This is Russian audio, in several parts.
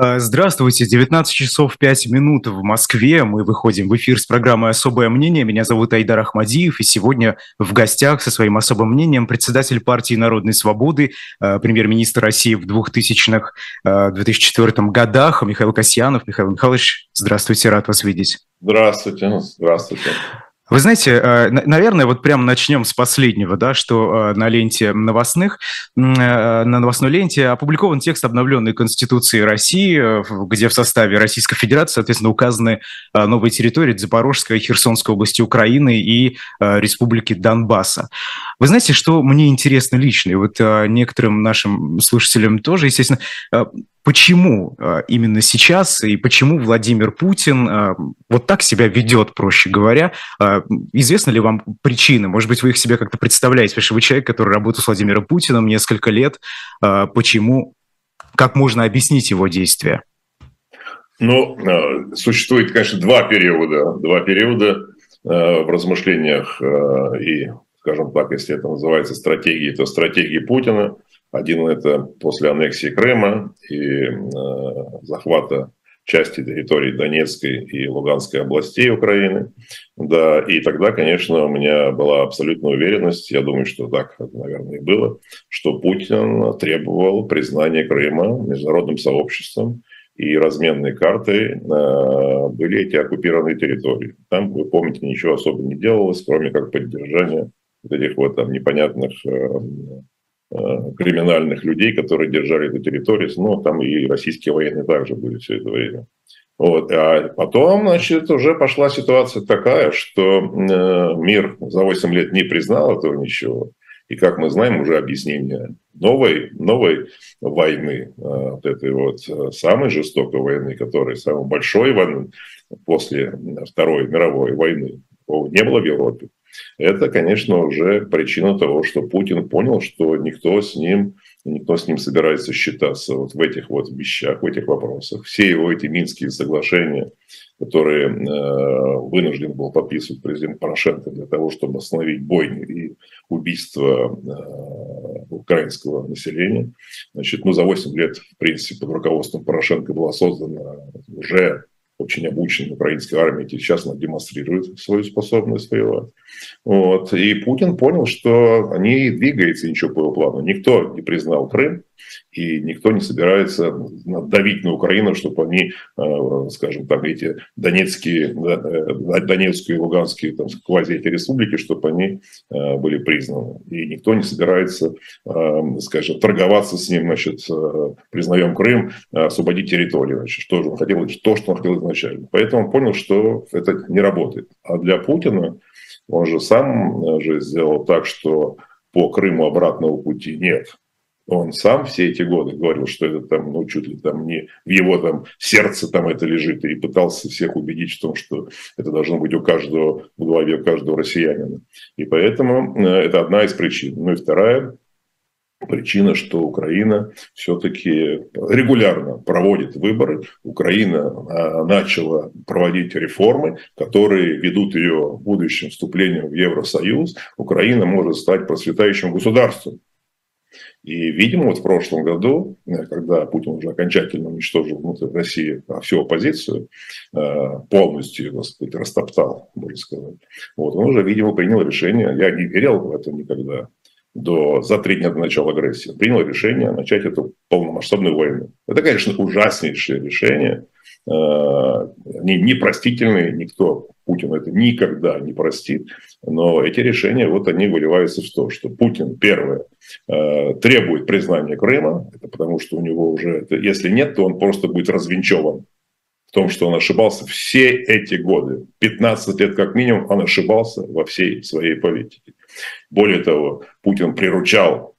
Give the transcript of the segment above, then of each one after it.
Э, здравствуйте, 19 часов 5 минут в Москве. Мы выходим в эфир с программой «Особое мнение». Меня зовут Айдар Ахмадиев, и сегодня в гостях со своим особым мнением председатель партии Народной Свободы, э, премьер-министр России в 2000-х, 2004 э, годах Михаил Касьянов. Михаил Михайлович, здравствуйте, рад вас видеть. Здравствуйте, здравствуйте. Вы знаете, э, наверное, вот прямо начнем с последнего, да, что э, на ленте новостных, э, на новостной ленте опубликован текст обновленной Конституции России, где в составе Российской Федерации, соответственно, указаны новые территории Запорожской и Херсонской области Украины и Республики Донбасса. Вы знаете, что мне интересно лично, и вот некоторым нашим слушателям тоже, естественно, Почему а, именно сейчас и почему Владимир Путин а, вот так себя ведет, проще говоря? А, известны ли вам причины? Может быть, вы их себе как-то представляете? Потому что вы человек, который работал с Владимиром Путиным несколько лет. Почему? Как можно объяснить его действия? Ну, существует, конечно, два периода. Два периода в размышлениях и, скажем так, если это называется стратегией, то стратегии Путина – один это после аннексии Крыма и э, захвата части территории Донецкой и Луганской областей Украины. Да, и тогда, конечно, у меня была абсолютная уверенность, я думаю, что так, наверное, и было, что Путин требовал признания Крыма международным сообществом, и разменной картой э, были эти оккупированные территории. Там, вы помните, ничего особо не делалось, кроме как поддержания вот этих вот там непонятных Э, криминальных людей, которые держали эту территорию, но там и российские военные также были все это время. Вот. А потом, значит, уже пошла ситуация такая, что э, мир за 8 лет не признал этого ничего. И, как мы знаем, уже объяснение новой, новой войны, э, вот этой вот самой жестокой войны, которая самой большой войны после Второй мировой войны, не было в Европе это, конечно, уже причина того, что Путин понял, что никто с ним никто с ним собирается считаться вот в этих вот вещах, в этих вопросах. Все его эти Минские соглашения, которые э, вынужден был подписывать президент Порошенко для того, чтобы остановить бойни и убийство э, украинского населения. Значит, ну, за 8 лет, в принципе, под руководством Порошенко была создана уже очень обученная украинская армия сейчас она демонстрирует свою способность воевать. Вот. И Путин понял, что они двигаются ничего по его плану. Никто не признал Крым, и никто не собирается давить на Украину, чтобы они, э, скажем так, эти донецкие, э, донецкие и луганские там, квази эти республики, чтобы они э, были признаны. И никто не собирается, скажем, торговаться с ним, значит, признаем Крым, освободить территорию. Значит, что же он хотел, то, что он хотел изначально. Поэтому он понял, что это не работает. А для Путина он же сам же сделал так, что по Крыму обратного пути нет. Он сам все эти годы говорил, что это там, ну, чуть ли там не в его там сердце там это лежит, и пытался всех убедить в том, что это должно быть у каждого, в голове у каждого россиянина. И поэтому э, это одна из причин. Ну и вторая причина, что Украина все-таки регулярно проводит выборы. Украина а, начала проводить реформы, которые ведут ее в будущем вступлением в Евросоюз. Украина может стать процветающим государством. И, видимо, вот в прошлом году, э, когда Путин уже окончательно уничтожил внутрь России а, всю оппозицию, э, полностью, так сказать, растоптал, можно сказать, вот, он уже, видимо, принял решение, я не верил в это никогда, до, за три дня до начала агрессии, принял решение начать эту полномасштабную войну. Это, конечно, ужаснейшее решение, непростительные, никто Путин это никогда не простит. Но эти решения, вот они выливаются в то, что Путин, первое, э, требует признания Крыма, это потому что у него уже, это, если нет, то он просто будет развенчован в том, что он ошибался все эти годы. 15 лет как минимум он ошибался во всей своей политике. Более того, Путин приручал э, э,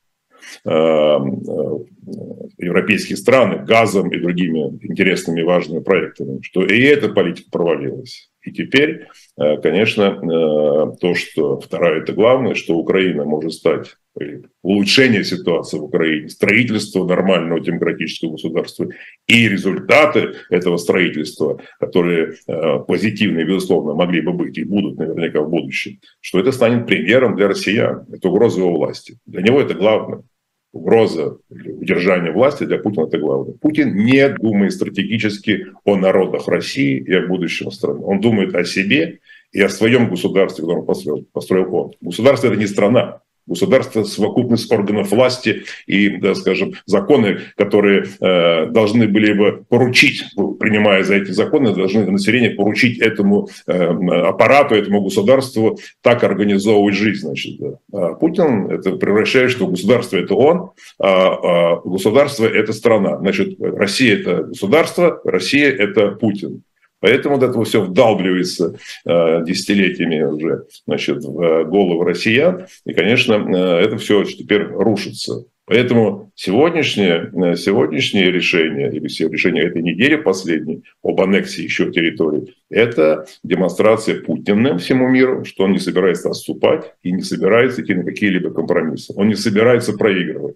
европейские страны газом и другими интересными важными проектами, что и эта политика провалилась. И теперь, э, конечно, э, то, что второе это главное, что Украина может стать улучшение ситуации в Украине, строительство нормального демократического государства и результаты этого строительства, которые э, позитивные, безусловно, могли бы быть и будут наверняка в будущем, что это станет примером для россиян, это угроза его власти. Для него это главное. Угроза удержания власти для Путина это главное. Путин не думает стратегически о народах России и о будущем страны. Он думает о себе и о своем государстве, которое построил, построил он. Государство – это не страна. Государство – совокупность органов власти и, да, скажем, законы, которые э, должны были бы поручить, принимая за эти законы, должны население поручить этому э, аппарату, этому государству так организовывать жизнь. Значит, да. а Путин это превращает, что государство – это он, а, а государство – это страна. Значит, Россия – это государство, Россия – это Путин. Поэтому вот это все вдалбливается э, десятилетиями уже значит, в голову россиян. И, конечно, э, это все теперь рушится. Поэтому сегодняшнее, э, сегодняшнее решение, или все решения этой недели последней об аннексии еще территорий, это демонстрация Путиным всему миру, что он не собирается отступать и не собирается идти на какие-либо компромиссы. Он не собирается проигрывать.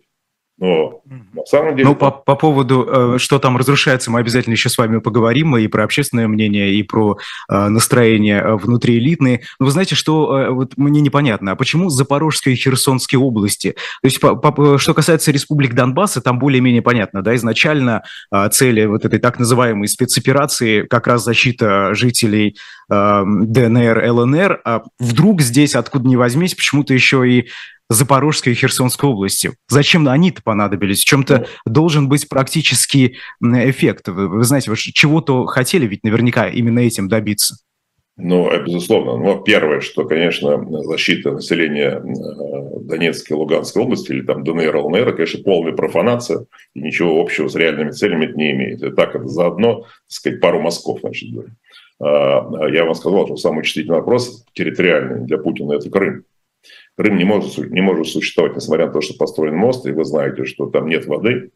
Но на самом деле... Ну, по, по поводу, э, что там разрушается, мы обязательно еще с вами поговорим, и про общественное мнение, и про э, настроение э, внутриэлитные. Но вы знаете, что вот мне непонятно, а почему Запорожской и Херсонской области? То есть, по, по, что касается республик Донбасса, там более-менее понятно, да, изначально цели вот этой так называемой спецоперации как раз защита жителей ДНР, ЛНР, а вдруг здесь, откуда ни возьмись, почему-то еще и Запорожской и Херсонской области. Зачем они-то понадобились? В чем-то должен быть практический эффект. Вы, вы знаете, вы чего-то хотели ведь наверняка именно этим добиться. Ну, э, безусловно. Ну, первое, что, конечно, защита населения э, Донецкой и Луганской области, или там ДНР, ЛНР, конечно, полная профанация, и ничего общего с реальными целями это не имеет. Это так, это заодно, так сказать, пару мазков, значит, а, а Я вам сказал, что самый чувствительный вопрос территориальный для Путина – это Крым. Крым не может, не может существовать, несмотря на то, что построен мост, и вы знаете, что там нет воды,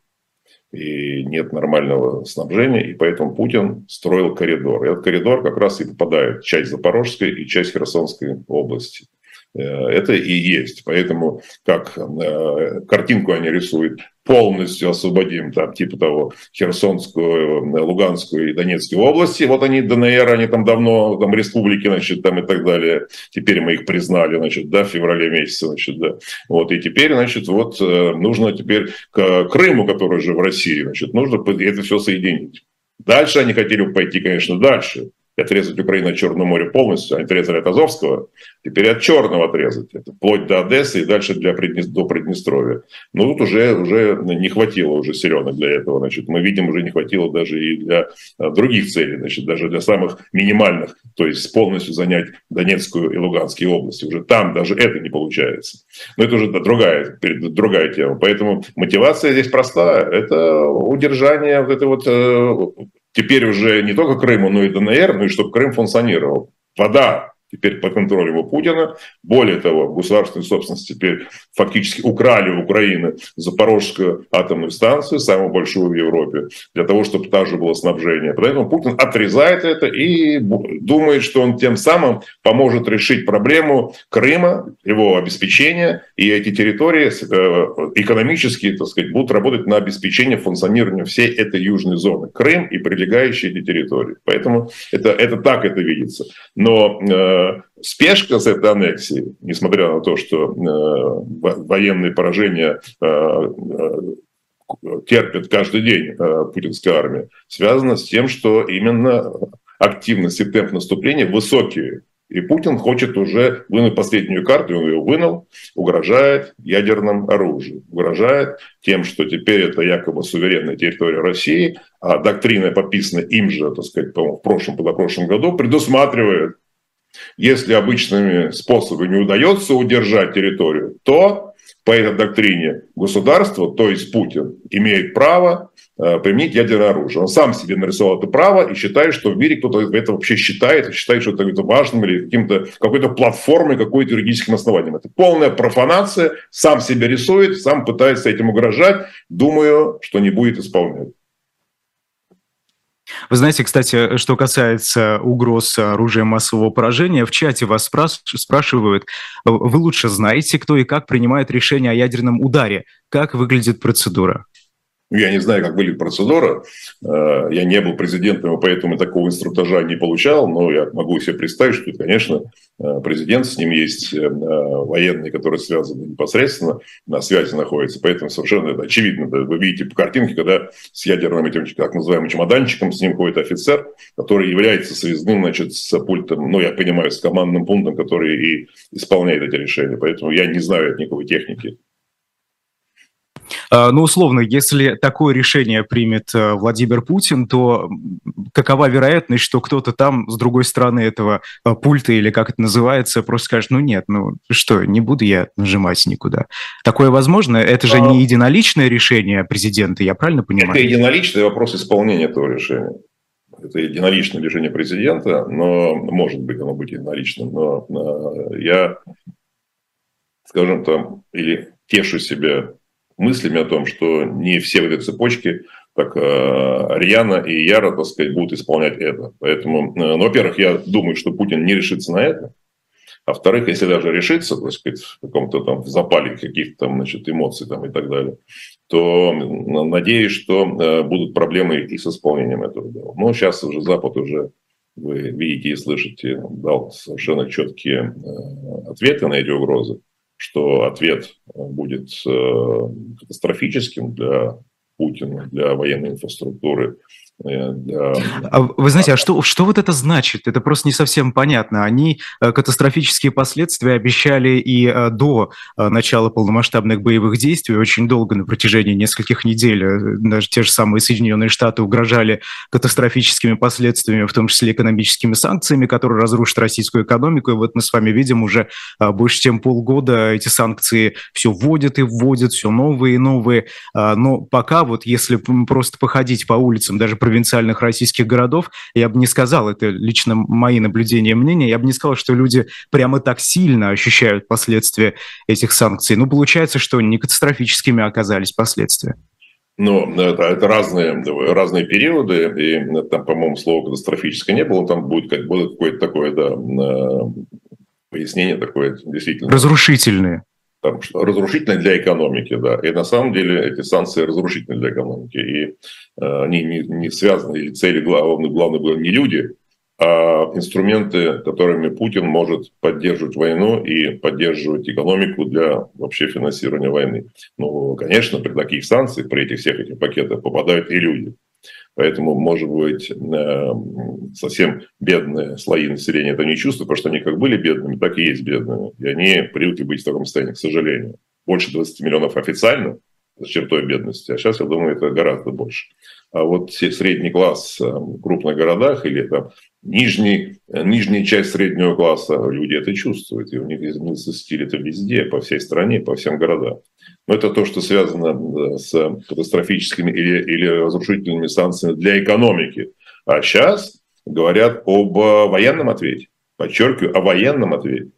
и нет нормального снабжения, и поэтому Путин строил коридор. И этот коридор как раз и попадает часть Запорожской и часть Херсонской области. Э, это и есть. Поэтому как э, картинку они рисуют, полностью освободим, там, типа того, Херсонскую, Луганскую и Донецкую области. Вот они, ДНР, они там давно, там республики, значит, там и так далее. Теперь мы их признали, значит, да, в феврале месяце, значит, да. Вот, и теперь, значит, вот э, нужно теперь к Крыму, который же в России, значит, нужно это все соединить. Дальше они хотели пойти, конечно, дальше отрезать Украину от Черного моря полностью, они отрезали от Азовского, теперь от Черного отрезать, это вплоть до Одессы и дальше для Приднес... до Приднестровья. Но тут уже, уже не хватило уже силенок для этого, значит, мы видим, уже не хватило даже и для а, других целей, значит, даже для самых минимальных, то есть полностью занять Донецкую и Луганские области, уже там даже это не получается. Но это уже другая, другая тема, поэтому мотивация здесь простая, это удержание вот этой вот э, теперь уже не только Крыму, но и ДНР, ну и чтобы Крым функционировал. Вода теперь под контролем у Путина. Более того, государственную собственность теперь фактически украли у Украины Запорожскую атомную станцию, самую большую в Европе, для того, чтобы та же было снабжение. Поэтому Путин отрезает это и думает, что он тем самым поможет решить проблему Крыма, его обеспечения, и эти территории э, экономически, так сказать, будут работать на обеспечение функционирования всей этой южной зоны. Крым и прилегающие эти территории. Поэтому это, это так это видится. Но э, спешка с этой аннексией, несмотря на то, что э, военные поражения э, э, терпит каждый день путинская армия, связана с тем, что именно активность и темп наступления высокие. И Путин хочет уже вынуть последнюю карту, он ее вынул, угрожает ядерным оружием, угрожает тем, что теперь это якобы суверенная территория России, а доктрина, подписанная им же, так сказать, в прошлом, позапрошлом году, предусматривает если обычными способами не удается удержать территорию, то по этой доктрине государство, то есть Путин, имеет право э, применить ядерное оружие. Он сам себе нарисовал это право и считает, что в мире кто-то это вообще считает, считает, что это важным или каким-то, какой-то платформой, какой-то юридическим основанием. Это полная профанация, сам себе рисует, сам пытается этим угрожать, думаю, что не будет исполнять. Вы знаете, кстати, что касается угроз оружия массового поражения, в чате вас спраш- спрашивают, вы лучше знаете, кто и как принимает решение о ядерном ударе, как выглядит процедура? Ну, я не знаю, как были процедуры. Э, я не был президентом, поэтому такого инструктажа не получал. Но я могу себе представить, что, конечно, э, президент, с ним есть э, военные, которые связаны непосредственно, на связи находятся. Поэтому совершенно это очевидно. Вы видите по картинке, когда с ядерным этим, так называемым чемоданчиком, с ним ходит офицер, который является связным, значит, с пультом, ну, я понимаю, с командным пунктом, который и исполняет эти решения. Поэтому я не знаю от никакой техники. А, ну, условно, если такое решение примет э, Владимир Путин, то какова вероятность, что кто-то там с другой стороны этого э, пульта или как это называется, просто скажет, ну нет, ну что, не буду я нажимать никуда. Такое возможно? Это же не а. единоличное решение президента, я правильно понимаю? Это единоличный вопрос исполнения этого решения. Это единоличное решение президента, но может быть оно быть единоличным. Но э, я, скажем там, или тешу себя мыслями о том, что не все в этой цепочке так э, рьяно и яро, так сказать, будут исполнять это. Поэтому, э, ну, во-первых, я думаю, что Путин не решится на это. А во-вторых, если даже решится, так сказать, в каком-то там в запале каких-то там, значит, эмоций там и так далее, то надеюсь, что э, будут проблемы и с исполнением этого дела. Но сейчас уже Запад уже, вы видите и слышите, дал совершенно четкие э, ответы на эти угрозы что ответ будет э, катастрофическим для Путина, для военной инфраструктуры, Э, вы знаете, а что, что вот это значит? Это просто не совсем понятно. Они э, катастрофические последствия обещали и э, до начала полномасштабных боевых действий, очень долго, на протяжении нескольких недель, даже те же самые Соединенные Штаты угрожали катастрофическими последствиями, в том числе экономическими санкциями, которые разрушат российскую экономику. И вот мы с вами видим уже больше чем полгода эти санкции все вводят и вводят, все новые и новые. Но пока вот если просто походить по улицам, даже провинциальных российских городов, я бы не сказал, это лично мои наблюдения и мнения, я бы не сказал, что люди прямо так сильно ощущают последствия этих санкций. Ну, получается, что не катастрофическими оказались последствия. Ну, это, это разные, разные периоды, и там, по-моему, слова катастрофическое не было, там будет, как, будет какое-то такое, да, пояснение такое, действительно. Разрушительные там, разрушительные для экономики, да. И на самом деле эти санкции разрушительны для экономики. И э, они не, не связаны, и цели главные, главное было не люди, а инструменты, которыми Путин может поддерживать войну и поддерживать экономику для вообще финансирования войны. Ну, конечно, при таких санкциях, при этих всех этих пакетах попадают и люди. Поэтому, может быть, э, совсем бедные слои населения это не чувствуют, потому что они как были бедными, так и есть бедными. И они привыкли быть в таком состоянии, к сожалению. Больше 20 миллионов официально за чертой бедности, а сейчас, я думаю, это гораздо больше. А вот средний класс э, в крупных городах или там нижний, э, нижняя часть среднего класса, люди это чувствуют, и у них изменился стиль это везде, по всей стране, по всем городам. Но это то, что связано с катастрофическими или, или разрушительными санкциями для экономики. А сейчас говорят об э, военном ответе. Подчеркиваю, о военном ответе.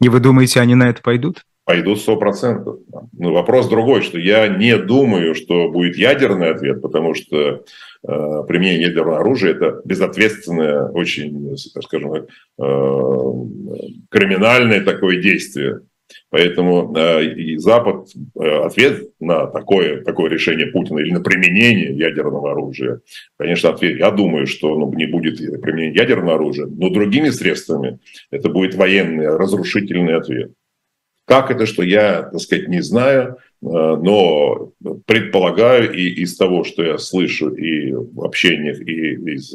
И вы думаете, они на это пойдут? Пойдут сто процентов. Но вопрос другой, что я не думаю, что будет ядерный ответ, потому что э, применение ядерного оружия – это безответственное, очень, скажем, э, криминальное такое действие. Поэтому э, и Запад э, ответ на такое, такое решение Путина или на применение ядерного оружия, конечно, ответ, я думаю, что ну, не будет применения ядерного оружия, но другими средствами это будет военный, разрушительный ответ. Как это, что я, так сказать, не знаю, э, но предполагаю и из того, что я слышу и в общениях, и из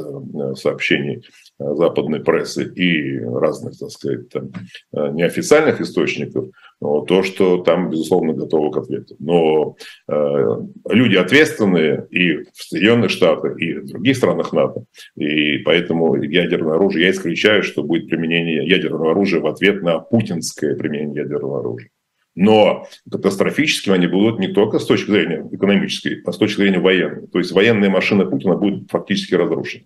сообщений западной прессы и разных, так сказать, там, неофициальных источников, то, что там, безусловно, готовы к ответу. Но э, люди ответственные и в Соединенных Штатах, и в других странах НАТО, и поэтому ядерное оружие, я исключаю, что будет применение ядерного оружия в ответ на путинское применение ядерного оружия. Но катастрофическими они будут не только с точки зрения экономической, а с точки зрения военной. То есть военная машина Путина будет фактически разрушена.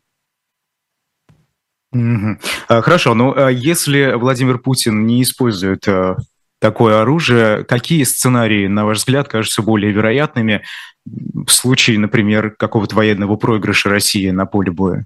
Хорошо, но ну, а если Владимир Путин не использует э, такое оружие. Какие сценарии, на ваш взгляд, кажутся более вероятными в случае, например, какого-то военного проигрыша России на поле боя?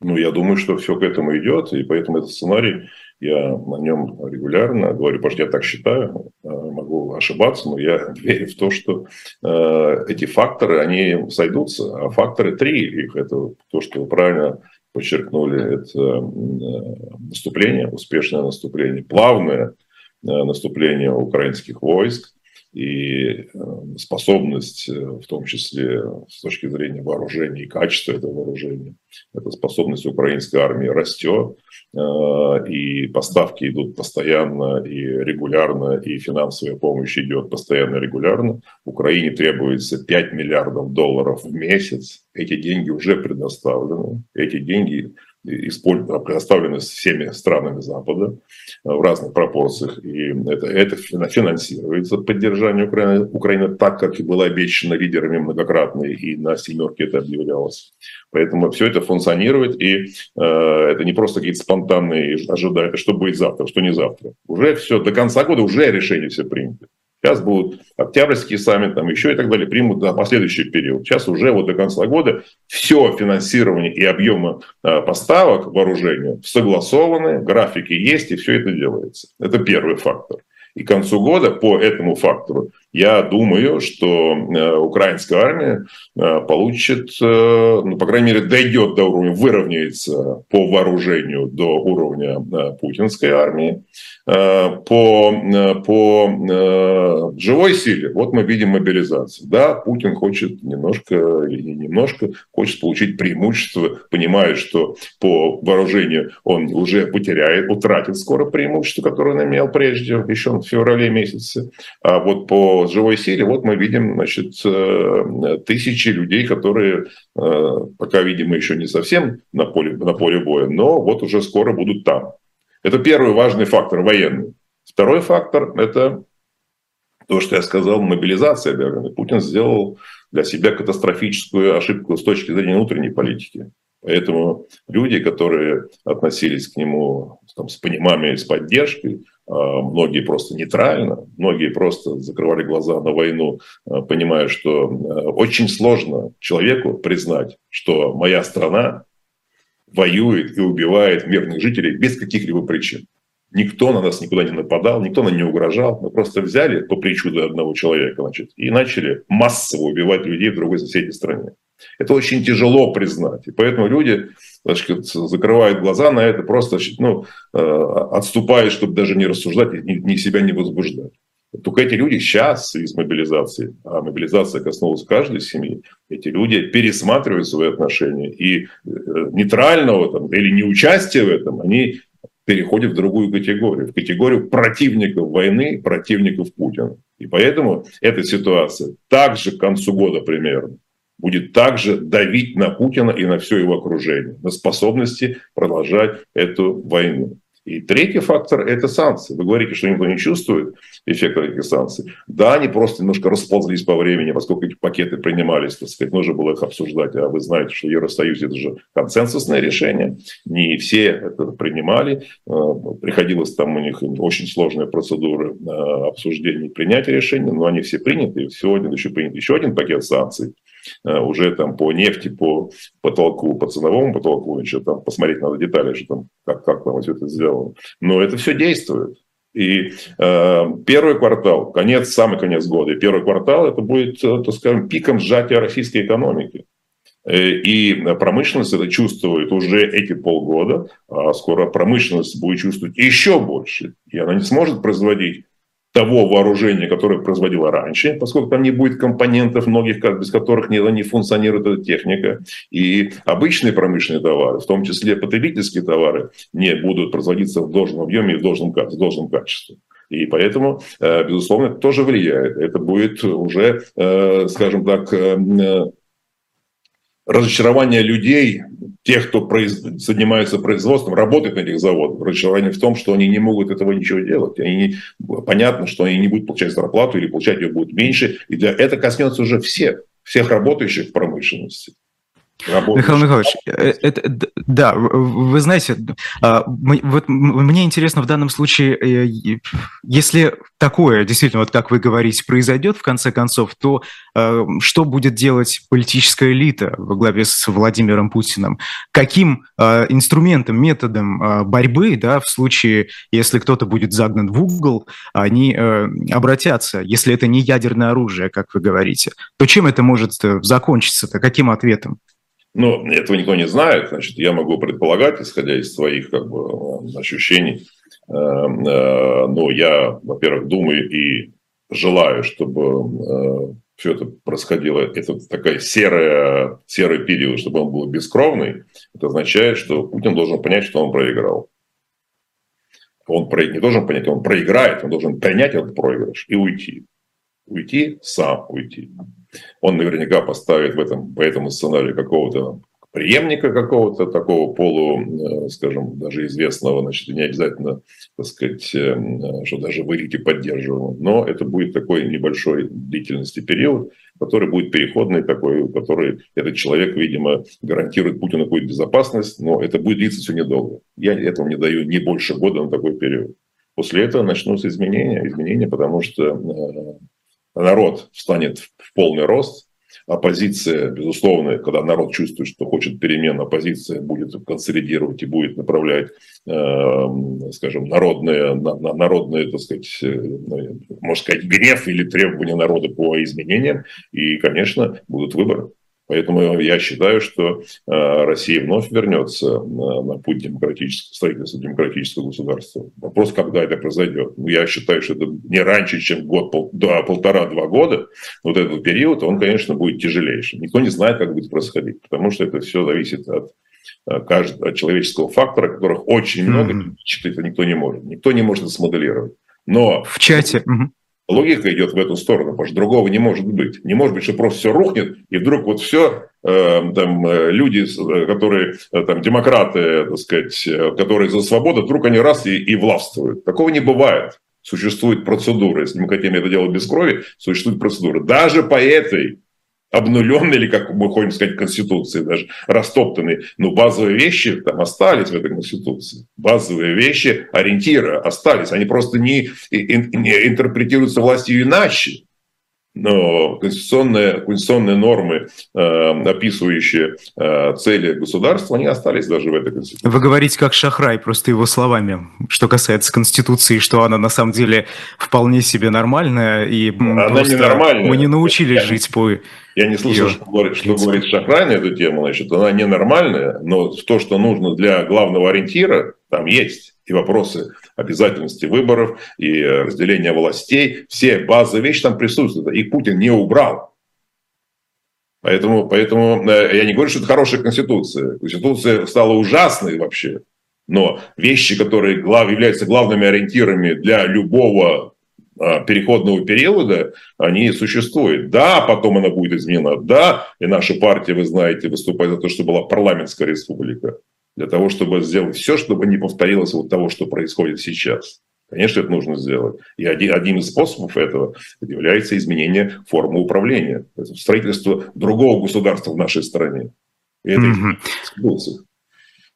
Ну, я думаю, что все к этому идет, и поэтому этот сценарий Я на нем регулярно говорю, потому что я так считаю, э, могу ошибаться, но я верю в то, что э, эти факторы, они сойдутся. А факторы три их, это то, что правильно подчеркнули, это наступление, успешное наступление, плавное наступление украинских войск, и э, способность, э, в том числе с точки зрения вооружения и качества этого вооружения, эта способность украинской армии растет, э, и поставки идут постоянно и регулярно, и финансовая помощь идет постоянно и регулярно. Украине требуется 5 миллиардов долларов в месяц. Эти деньги уже предоставлены. Эти деньги предоставлены всеми странами Запада э, в разных пропорциях. И это, это финансируется поддержание Украины, Украины так, как и было обещано лидерами многократно, и на «семерке» это объявлялось. Поэтому все это функционирует, и э, это не просто какие-то спонтанные ожидания, что будет завтра, что не завтра. Уже все, до конца года уже решения все приняты. Сейчас будут Октябрьский саммит, там еще и так далее, примут на последующий период. Сейчас уже вот до конца года все финансирование и объемы э, поставок вооружения согласованы, графики есть, и все это делается. Это первый фактор. И к концу года по этому фактору я думаю, что э, украинская армия э, получит, э, ну, по крайней мере, дойдет до уровня, выровняется по вооружению до уровня путинской армии. По, по живой силе, вот мы видим мобилизацию. Да, Путин хочет немножко, не немножко, хочет получить преимущество, понимает, что по вооружению он уже потеряет, утратит скоро преимущество, которое он имел прежде, еще в феврале месяце. А вот по живой силе, вот мы видим, значит, э, тысячи людей, которые э, пока, видимо, еще не совсем на поле, на поле боя, но вот уже скоро будут там. Это первый важный фактор военный. Второй фактор – это то, что я сказал, мобилизация объявлена. Путин сделал для себя катастрофическую ошибку с точки зрения внутренней политики. Поэтому люди, которые относились к нему там, с пониманием с поддержкой, многие просто нейтрально, многие просто закрывали глаза на войну, а, понимая, что а, очень сложно человеку признать, что моя страна воюет и убивает мирных жителей без каких-либо причин. Никто на нас никуда не нападал, никто нам не угрожал. Мы просто взяли по причуду одного человека значит, и начали массово убивать людей в другой соседней стране. Это очень тяжело признать. И поэтому люди значит, закрывают глаза на это, просто ну, э, отступают, чтобы даже не рассуждать, ни, ни себя не возбуждать. Только эти люди сейчас из мобилизации, а мобилизация коснулась каждой семьи, эти люди пересматривают свои отношения и э, нейтрального там, или неучастия в этом, они переходят в другую категорию, в категорию противников войны, противников Путина. И поэтому эта ситуация также к концу года примерно будет также давить на Путина и на все его окружение, на способности продолжать эту войну. И третий фактор – это санкции. Вы говорите, что никто не чувствует эффекта этих санкций. Да, они просто немножко расползлись по времени, поскольку эти пакеты принимались, так сказать, нужно было их обсуждать. А вы знаете, что Евросоюз – это же консенсусное решение. Не все это принимали. Э, приходилось там у них очень сложные процедуры э, обсуждения и принятия решений, но они все приняты. Сегодня еще принят еще один пакет санкций уже там по нефти, по потолку, по ценовому потолку, еще там посмотреть надо детали, что там, как, как там все это сделано. Но это все действует. И э, первый квартал, конец, самый конец года, и первый квартал это будет, э, так скажем, пиком сжатия российской экономики. Э, и промышленность это чувствует уже эти полгода, а скоро промышленность будет чувствовать еще больше. И она не сможет производить того вооружения, которое производила раньше, поскольку там не будет компонентов многих, без которых не, не функционирует эта техника. И обычные промышленные товары, в том числе потребительские товары, не будут производиться в должном объеме и в должном, в должном качестве. И поэтому, э, безусловно, это тоже влияет. Это будет уже, э, скажем так, э, разочарование людей, тех, кто произ... занимается производством, работает на этих заводах. Разочарование в том, что они не могут этого ничего делать. Они не... Понятно, что они не будут получать зарплату или получать ее будет меньше. И для... это коснется уже всех, всех работающих в промышленности. Михаил Михайлович, э, это, да, вы знаете, а, вот мне интересно в данном случае, э, если такое действительно, вот как вы говорите, произойдет в конце концов, то э, что будет делать политическая элита во главе с Владимиром Путиным? Каким инструментом, методом борьбы, да, в случае, если кто-то будет загнан в угол, они обратятся, если это не ядерное оружие, как вы говорите, то чем это может закончиться-то, каким ответом? Но этого никто не знает, значит, я могу предполагать, исходя из своих как бы, ощущений. Э, э, но я, во-первых, думаю и желаю, чтобы э, все это происходило, это такая серая, серый период, чтобы он был бескровный, это означает, что Путин должен понять, что он проиграл. Он не должен понять, он проиграет, он должен принять этот проигрыш и уйти. Уйти, сам уйти он наверняка поставит в этом, по этому сценарию какого-то преемника какого-то такого полу, э, скажем, даже известного, значит, не обязательно, так сказать, э, что даже в элите поддерживаем, но это будет такой небольшой длительности период, который будет переходный такой, который этот человек, видимо, гарантирует Путину какую-то безопасность, но это будет длиться все недолго. Я этому не даю не больше года на такой период. После этого начнутся изменения, изменения, потому что э, народ встанет в полный рост, оппозиция, безусловно, когда народ чувствует, что хочет перемен, оппозиция будет консолидировать и будет направлять, э, скажем, народные, народные, так сказать, э, можно сказать, гнев или требования народа по изменениям. И, конечно, будут выборы. Поэтому я считаю, что э, Россия вновь вернется на путь демократического строительства демократического государства. Вопрос, когда это произойдет. Ну, я считаю, что это не раньше, чем год, пол, да, полтора-два года. Вот этот период, он, конечно, будет тяжелейшим. Никто не знает, как будет происходить, потому что это все зависит от э, каждого человеческого фактора, которых очень много, mm-hmm. это никто не может. Никто не может смоделировать. Но в чате. Mm-hmm логика идет в эту сторону, потому что другого не может быть. Не может быть, что просто все рухнет, и вдруг вот все, э, там, э, люди, э, которые, там, демократы, так сказать, которые за свободу, вдруг они раз и, и властвуют. Такого не бывает. Существует процедура. Если мы хотим это делать без крови, существует процедура. Даже по этой обнуленные, или как мы хотим сказать, Конституции, даже растоптанные. Но базовые вещи там остались в этой Конституции. Базовые вещи, ориентиры остались. Они просто не, не интерпретируются властью иначе конституционные, конституционные нормы, э, описывающие э, цели государства, они остались даже в этой Конституции. Вы говорите как Шахрай, просто его словами, что касается Конституции, что она на самом деле вполне себе нормальная, и она не нормальная. мы не научились я, жить по Я не слышал, что говорит, что говорит Шахрай на эту тему, значит, она ненормальная, но то, что нужно для главного ориентира, там есть и вопросы обязательности выборов, и разделения властей. Все базовые вещи там присутствуют. Их Путин не убрал. Поэтому, поэтому э, я не говорю, что это хорошая конституция. Конституция стала ужасной вообще. Но вещи, которые глав, являются главными ориентирами для любого а, переходного периода, они существуют. Да, потом она будет изменена. Да, и наша партия, вы знаете, выступает за то, что была парламентская республика для того, чтобы сделать все, чтобы не повторилось вот того, что происходит сейчас. Конечно, это нужно сделать. И один, один из способов этого является изменение формы управления. Строительство другого государства в нашей стране. И это mm-hmm.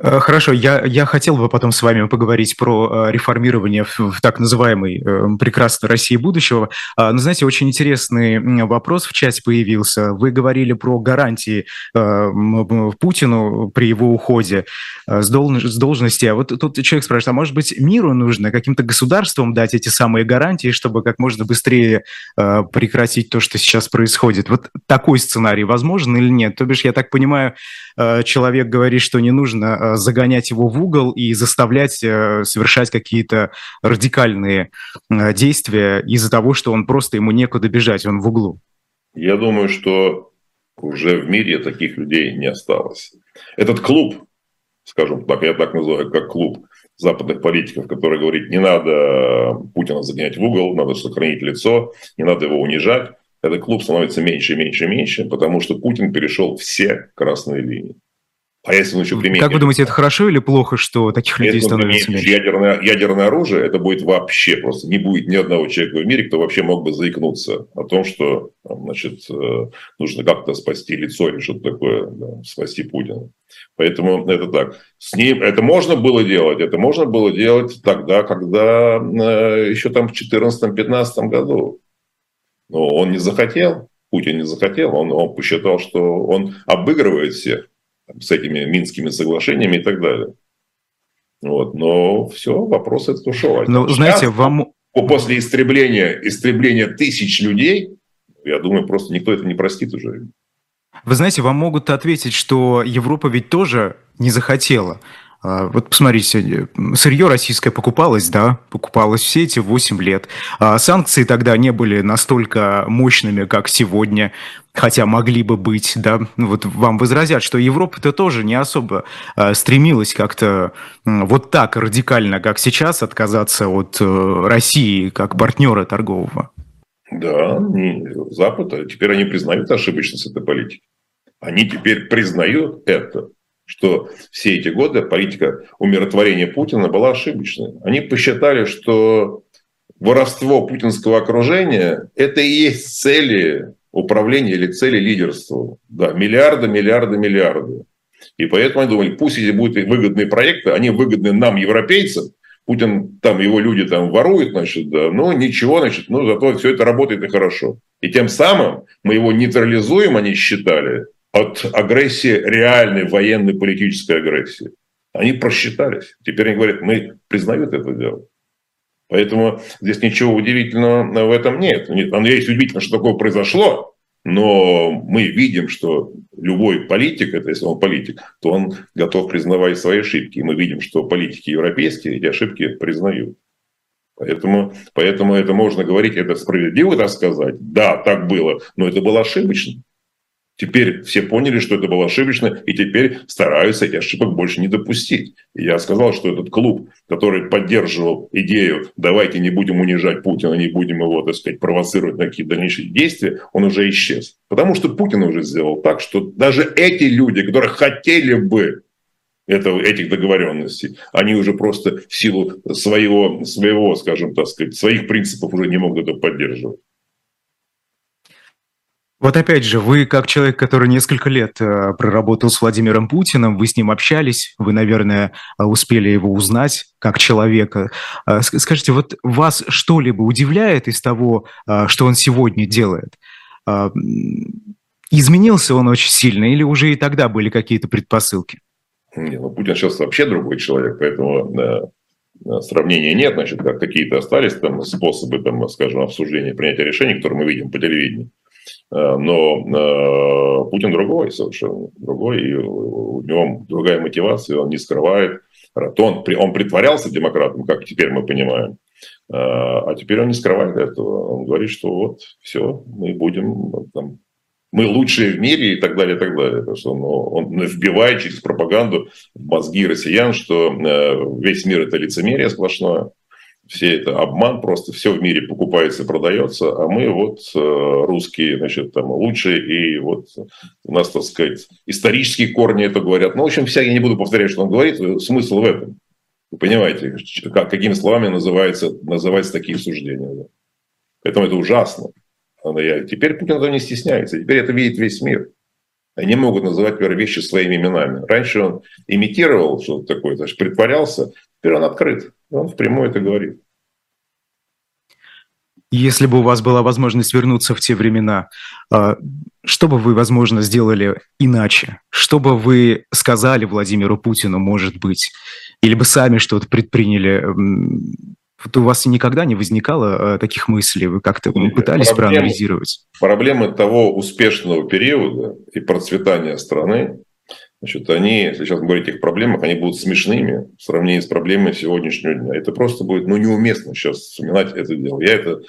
Э, хорошо, я, я хотел бы потом с вами поговорить про э, реформирование в, в так называемой э, прекрасной России будущего. А, но, знаете, очень интересный вопрос в чате появился. Вы говорили про гарантии Путину при его уходе с, долж, с должности. А вот тут человек спрашивает, а может быть миру нужно каким-то государством дать эти самые гарантии, чтобы как можно быстрее прекратить то, что сейчас происходит? Вот такой сценарий возможен или нет? То бишь, я так понимаю, человек говорит, что не нужно загонять его в угол и заставлять э, совершать какие-то радикальные э, действия из-за того, что он просто ему некуда бежать, он в углу? Я думаю, что уже в мире таких людей не осталось. Этот клуб, скажем так, я так называю, как клуб западных политиков, который говорит, не надо Путина загонять в угол, надо сохранить лицо, не надо его унижать. Этот клуб становится меньше и меньше и меньше, потому что Путин перешел все красные линии. А если он еще применит... Как вы думаете, это хорошо или плохо, что таких людей если становится меньше? Ядерное, ядерное оружие, это будет вообще просто... Не будет ни одного человека в мире, кто вообще мог бы заикнуться о том, что значит, э, нужно как-то спасти лицо или что-то такое, да, спасти Путина. Поэтому это так. С ним это можно было делать, это можно было делать тогда, когда э, еще там в 2014-2015 году. Но он не захотел, Путин не захотел, он, он посчитал, что он обыгрывает всех с этими Минскими соглашениями и так далее. Вот. Но все, вопрос этот ушел. Ну, знаете, вам... После истребления, истребления тысяч людей, я думаю, просто никто это не простит уже. Вы знаете, вам могут ответить, что Европа ведь тоже не захотела вот посмотрите, сырье российское покупалось, да, покупалось все эти 8 лет. А санкции тогда не были настолько мощными, как сегодня, хотя могли бы быть, да. Ну вот вам возразят, что Европа-то тоже не особо а, стремилась как-то вот так радикально, как сейчас, отказаться от э, России как партнера торгового. Да, Запад, теперь они признают ошибочность этой политики. Они теперь признают это что все эти годы политика умиротворения Путина была ошибочной. Они посчитали, что воровство путинского окружения – это и есть цели управления или цели лидерства. Да, миллиарды, миллиарды, миллиарды. И поэтому они думали, пусть эти будут выгодные проекты, они выгодны нам, европейцам, Путин, там его люди там воруют, значит, да, ну ничего, значит, ну зато все это работает и хорошо. И тем самым мы его нейтрализуем, они считали, от агрессии, реальной военной политической агрессии. Они просчитались. Теперь они говорят, мы признают это дело. Поэтому здесь ничего удивительного в этом нет. Оно есть удивительно, что такое произошло, но мы видим, что любой политик, это если он политик, то он готов признавать свои ошибки. И мы видим, что политики европейские эти ошибки признают. Поэтому, поэтому это можно говорить, это справедливо так сказать. Да, так было, но это было ошибочно. Теперь все поняли, что это было ошибочно, и теперь стараются эти ошибок больше не допустить. И я сказал, что этот клуб, который поддерживал идею «давайте не будем унижать Путина, не будем его, так сказать, провоцировать на какие-то дальнейшие действия», он уже исчез. Потому что Путин уже сделал так, что даже эти люди, которые хотели бы этого, этих договоренностей, они уже просто в силу своего, своего, скажем так сказать, своих принципов уже не могут это поддерживать. Вот опять же, вы как человек, который несколько лет э, проработал с Владимиром Путиным, вы с ним общались, вы, наверное, э, успели его узнать как человека. Э, скажите, вот вас что-либо удивляет из того, что он сегодня делает? Изменился он очень сильно или уже и тогда были какие-то предпосылки? Не, ну Путин сейчас вообще другой человек, поэтому да, сравнения нет, значит, как какие-то остались там способы, там, скажем, обсуждения, принятия решений, которые мы видим по телевидению. Э, но э, Путин другой совершенно, другой, и у него другая мотивация, он не скрывает. Он, он притворялся демократом, как теперь мы понимаем, э, а теперь он не скрывает этого. Он говорит, что вот все, мы будем там, мы лучшие в мире и так далее, и так далее. Потому что он, он вбивает через пропаганду в мозги россиян, что весь мир это лицемерие сплошное, все это обман, просто все в мире покупается продается, а мы вот э, русские, значит, там лучшие, и вот у нас, так сказать, исторические корни это говорят. Ну, в общем, вся, я не буду повторять, что он говорит, смысл в этом. Вы понимаете, как, какими словами называются, называются такие суждения. Да? Поэтому это ужасно. Теперь Путин этого не стесняется, теперь это видит весь мир. Они могут называть например, вещи своими именами. Раньше он имитировал что-то такое, значит, притворялся, теперь он открыт. Он впрямую это говорит. Если бы у вас была возможность вернуться в те времена, а, что бы вы, возможно, сделали иначе? Что бы вы сказали Владимиру Путину, может быть? Или бы сами что-то предприняли? Вот у вас никогда не возникало а, таких мыслей? Вы как-то пытались проблемы, проанализировать? Проблемы того успешного периода и процветания страны, Значит, они, если сейчас говорить о их проблемах, они будут смешными в сравнении с проблемами сегодняшнего дня. Это просто будет ну, неуместно сейчас вспоминать это дело. Я это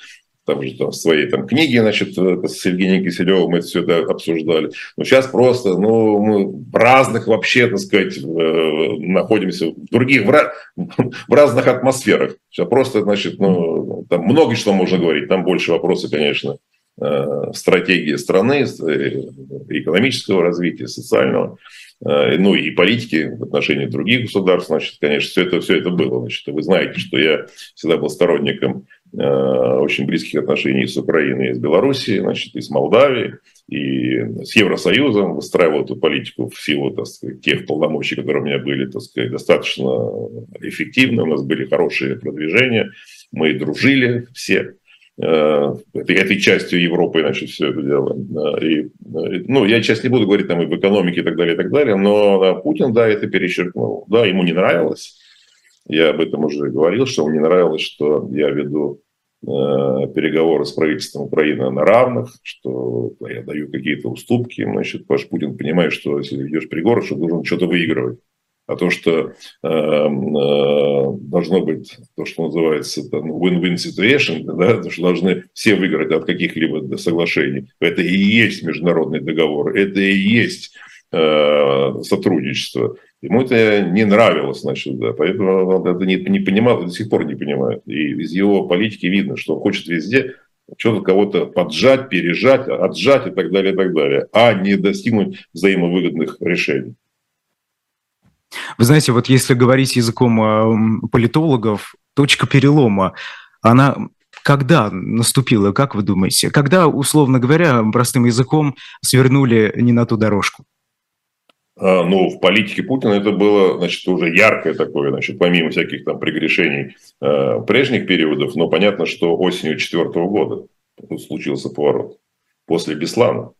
там же там, в своей там, книге, значит, с Евгением Киселевым мы это все это обсуждали. Но сейчас просто, ну, мы в разных вообще, так сказать, находимся в других, в, в разных атмосферах. Сейчас просто, значит, ну, там много что можно говорить. Там больше вопросы, конечно, э, стратегии страны, э, экономического развития, социального. Э, ну и политики в отношении других государств, значит, конечно, все это, все это было. Значит, вы знаете, что я всегда был сторонником э, очень близких отношений с Украиной и с Белоруссией, значит, и с Молдавией, и с Евросоюзом. Выстраивал эту политику в силу так сказать, тех полномочий, которые у меня были так сказать, достаточно эффективны, у нас были хорошие продвижения, мы дружили все этой, этой частью Европы, значит, все это дело. И, ну, я сейчас не буду говорить там и в экономике и так далее, и так далее, но Путин, да, это перечеркнул. Да, ему не нравилось. Я об этом уже говорил, что ему не нравилось, что я веду Э, переговоры с правительством Украины на равных, что я даю какие-то уступки. Значит, Паш Путин понимает, что если ведешь переговоры, что должен что-то выигрывать. А то, что э, э, должно быть то, что называется win-win situation, да, то, что должны все выиграть от каких-либо соглашений, это и есть международный договор, это и есть э, сотрудничество. Ему это не нравилось, значит, да, поэтому он это не, не понимал, до сих пор не понимает. И из его политики видно, что он хочет везде что-то кого-то поджать, пережать, отжать и так далее, и так далее, а не достигнуть взаимовыгодных решений. Вы знаете, вот если говорить языком политологов, точка перелома, она когда наступила, как вы думаете? Когда, условно говоря, простым языком свернули не на ту дорожку? А, ну, в политике Путина это было, значит, уже яркое такое, значит, помимо всяких там прегрешений э, прежних периодов, но понятно, что осенью четвертого года случился поворот после Беслана,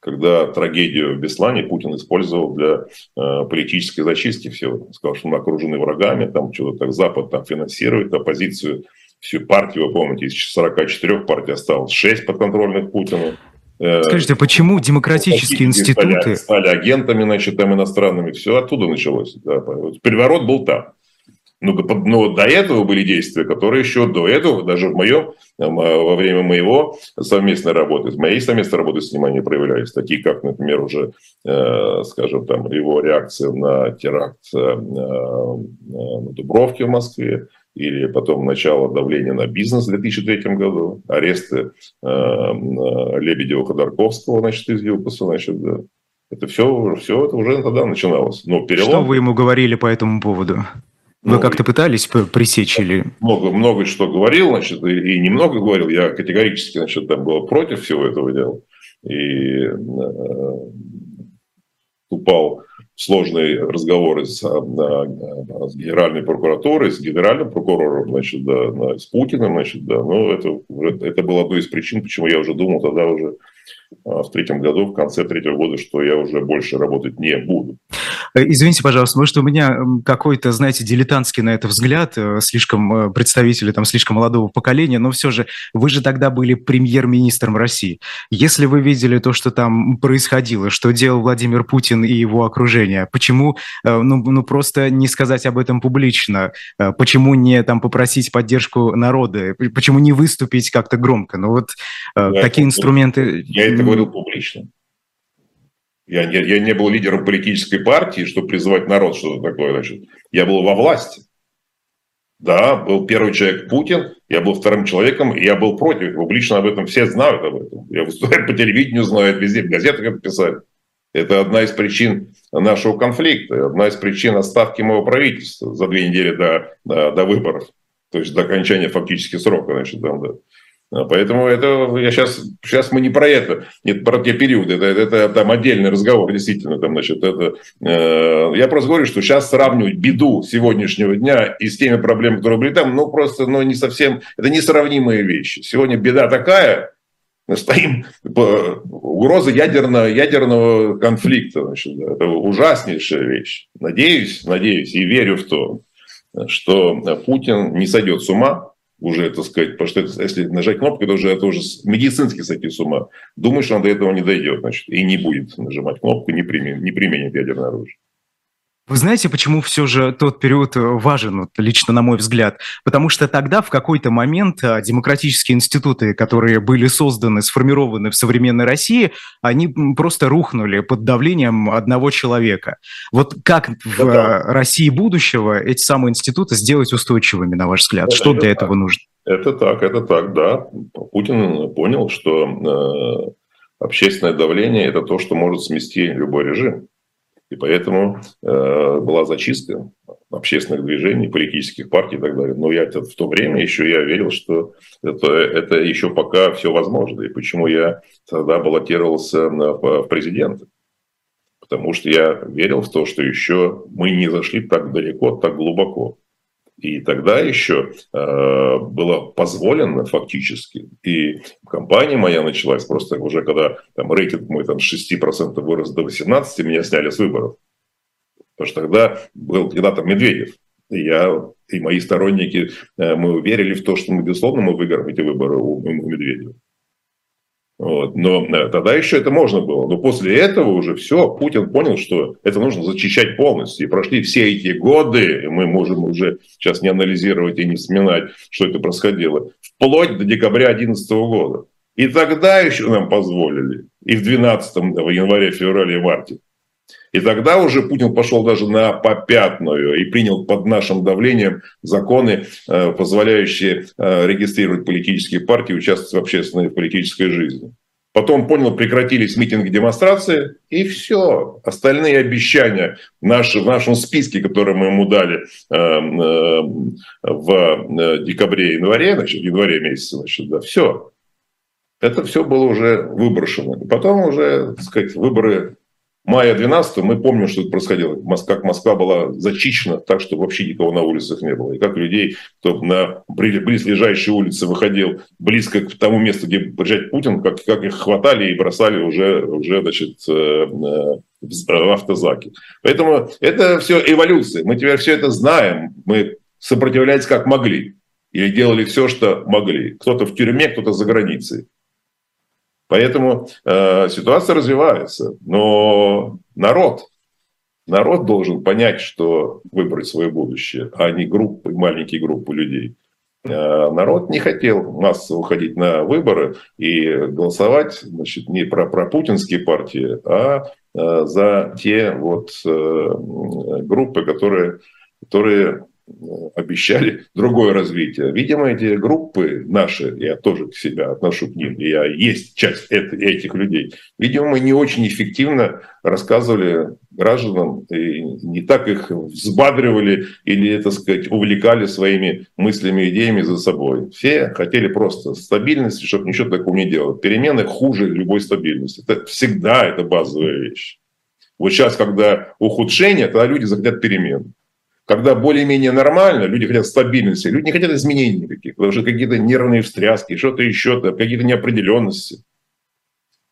когда трагедию в Беслане Путин использовал для э, политической зачистки всего. Сказал, что мы окружены врагами, там что-то так Запад там финансирует оппозицию, всю партию, вы помните, из 44 партий осталось 6 подконтрольных Путину. Э, Скажите, почему демократические институты... Стали, стали агентами, значит, там иностранными, все оттуда началось. Да. Переворот был там. Но, но до этого были действия, которые еще до этого, даже в моем, а, во время моего совместной работы, моей совместной работы с ним они проявлялись. Такие, как, например, уже, э, скажем, там, его реакция на теракт э, на Дубровке в Москве, или потом начало давления на бизнес в 2003 году, аресты э, Лебедева Ходорковского, значит, из ЮКОСа, значит, да. Это все, все это уже тогда начиналось. Но перелом... Что вы ему говорили по этому поводу? Вы ну, как-то пытались пресечь или... Много, много что говорил, значит, и, и немного говорил. Я категорически, значит, там был против всего этого дела. И э, упал сложные разговоры с, а, с Генеральной прокуратурой, с генеральным прокурором, значит, да, с Путиным, значит, да, но это, это было одной из причин, почему я уже думал тогда уже а, в третьем году, в конце третьего года, что я уже больше работать не буду. Э, извините, пожалуйста, может, у меня какой-то, знаете, дилетантский на это взгляд, э, слишком э, представители там слишком молодого поколения, но все же вы же тогда были премьер-министром России. Если вы видели то, что там происходило, что делал Владимир Путин и его окружение, почему, ну, ну просто не сказать об этом публично, почему не там попросить поддержку народа, почему не выступить как-то громко? Ну вот я такие это, инструменты... Я это говорил публично. Я не, я не был лидером политической партии, чтобы призывать народ что-то такое. Значит. Я был во власти. Да, был первый человек Путин, я был вторым человеком, и я был против. Публично об этом все знают об этом. Я выступаю по телевидению, знают везде, в газетах это писали. Это одна из причин нашего конфликта, одна из причин отставки моего правительства за две недели до, до, до выборов, то есть до окончания фактически срока. Значит, там, да. А, поэтому это я сейчас, сейчас мы не про это, нет, про те периоды, это, это, это там отдельный разговор, действительно, там, значит, это, э, я просто говорю, что сейчас сравнивать беду сегодняшнего дня и с теми проблемами, которые были там, ну, просто, ну, не совсем, это несравнимые вещи. Сегодня беда такая, стоим, угроза ядерного, ядерного конфликта, значит, это ужаснейшая вещь. Надеюсь, надеюсь и верю в то, что Путин не сойдет с ума, уже, так сказать, потому что это, если нажать кнопку, это уже, это уже медицински сойти с ума. Думаю, он до этого не дойдет, значит, и не будет нажимать кнопку, не применит, не применит ядерное оружие. Вы знаете, почему все же тот период э, важен, вот, лично на мой взгляд? Потому что тогда в какой-то момент а, демократические институты, которые были созданы, сформированы в современной России, они просто рухнули под давлением одного человека. Вот как в да. России будущего эти самые институты сделать устойчивыми, на ваш взгляд? Это, Что для этого так. нужно? Это так, это так, да. Путин понял, что э, общественное давление – это то, что может смести любой режим. И поэтому э, была зачистка общественных движений, политических партий и так далее. Но я в то время еще я верил, что это, это еще пока все возможно. И почему я тогда баллотировался в президенты. Потому что я верил в то, что еще мы не зашли так далеко, так глубоко. И тогда еще э, было позволено фактически, и компания моя началась просто уже когда там, рейтинг мой там, с 6% вырос до 18%, меня сняли с выборов. Потому что тогда был когда там Медведев. И я и мои сторонники, э, мы верили в то, что мы, безусловно, мы выиграем эти выборы у, у Медведева. Вот. Но э, тогда еще это можно было. Но после этого уже все, Путин понял, что это нужно зачищать полностью. И прошли все эти годы, и мы можем уже сейчас не анализировать и не вспоминать, что это происходило, вплоть до декабря 2011 года. И тогда еще нам позволили, и в 12 в январе, феврале, марте, и тогда уже Путин пошел даже на попятную и принял под нашим давлением законы, э, позволяющие э, регистрировать политические партии, участвовать в общественной политической жизни. Потом понял, прекратились митинги, демонстрации, и все. Остальные обещания в, наши, в нашем списке, которые мы ему дали э, в декабре, январе, значит, в январе месяце, значит, да, все. Это все было уже выброшено. И потом уже, так сказать, выборы мая 12 мы помним, что это происходило. Как Москва была зачищена так, что вообще никого на улицах не было. И как людей, кто на близлежащие улицы выходил близко к тому месту, где приезжает Путин, как, как их хватали и бросали уже, уже значит, э, э, в автозаки. Поэтому это все эволюция. Мы теперь все это знаем. Мы сопротивлялись как могли. Или делали все, что могли. Кто-то в тюрьме, кто-то за границей. Поэтому э, ситуация развивается. Но народ, народ должен понять, что выбрать свое будущее, а не группы, маленькие группы людей. Э, народ не хотел массово уходить на выборы и голосовать значит, не про, про путинские партии, а э, за те вот э, группы, которые, которые обещали другое развитие. Видимо, эти группы наши, я тоже к себя отношу к ним, я есть часть этих людей, видимо, мы не очень эффективно рассказывали гражданам и не так их взбадривали или, так сказать, увлекали своими мыслями, идеями за собой. Все хотели просто стабильности, чтобы ничего такого не делать. Перемены хуже любой стабильности. Это всегда это базовая вещь. Вот сейчас, когда ухудшение, тогда люди захотят перемен когда более-менее нормально, люди хотят стабильности, люди не хотят изменений никаких, потому что какие-то нервные встряски, что-то еще, какие-то неопределенности.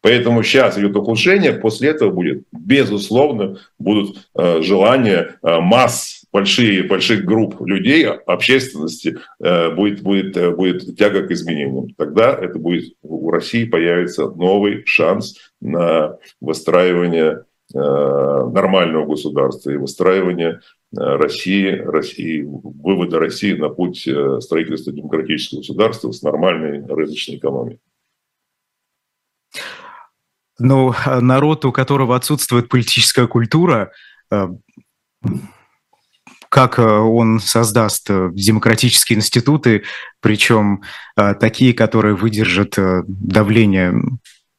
Поэтому сейчас идет ухудшение, после этого будет, безусловно, будут э, желания э, масс, большие, больших групп людей, общественности, э, будет, будет, э, будет тяга к изменениям. Тогда это будет, у России появится новый шанс на выстраивание нормального государства и выстраивание Э, России, России, вывода России на путь э, строительства демократического государства с нормальной рыночной экономикой. Но ну, народ, у которого отсутствует политическая культура, э, как он создаст демократические институты, причем такие, которые выдержат давление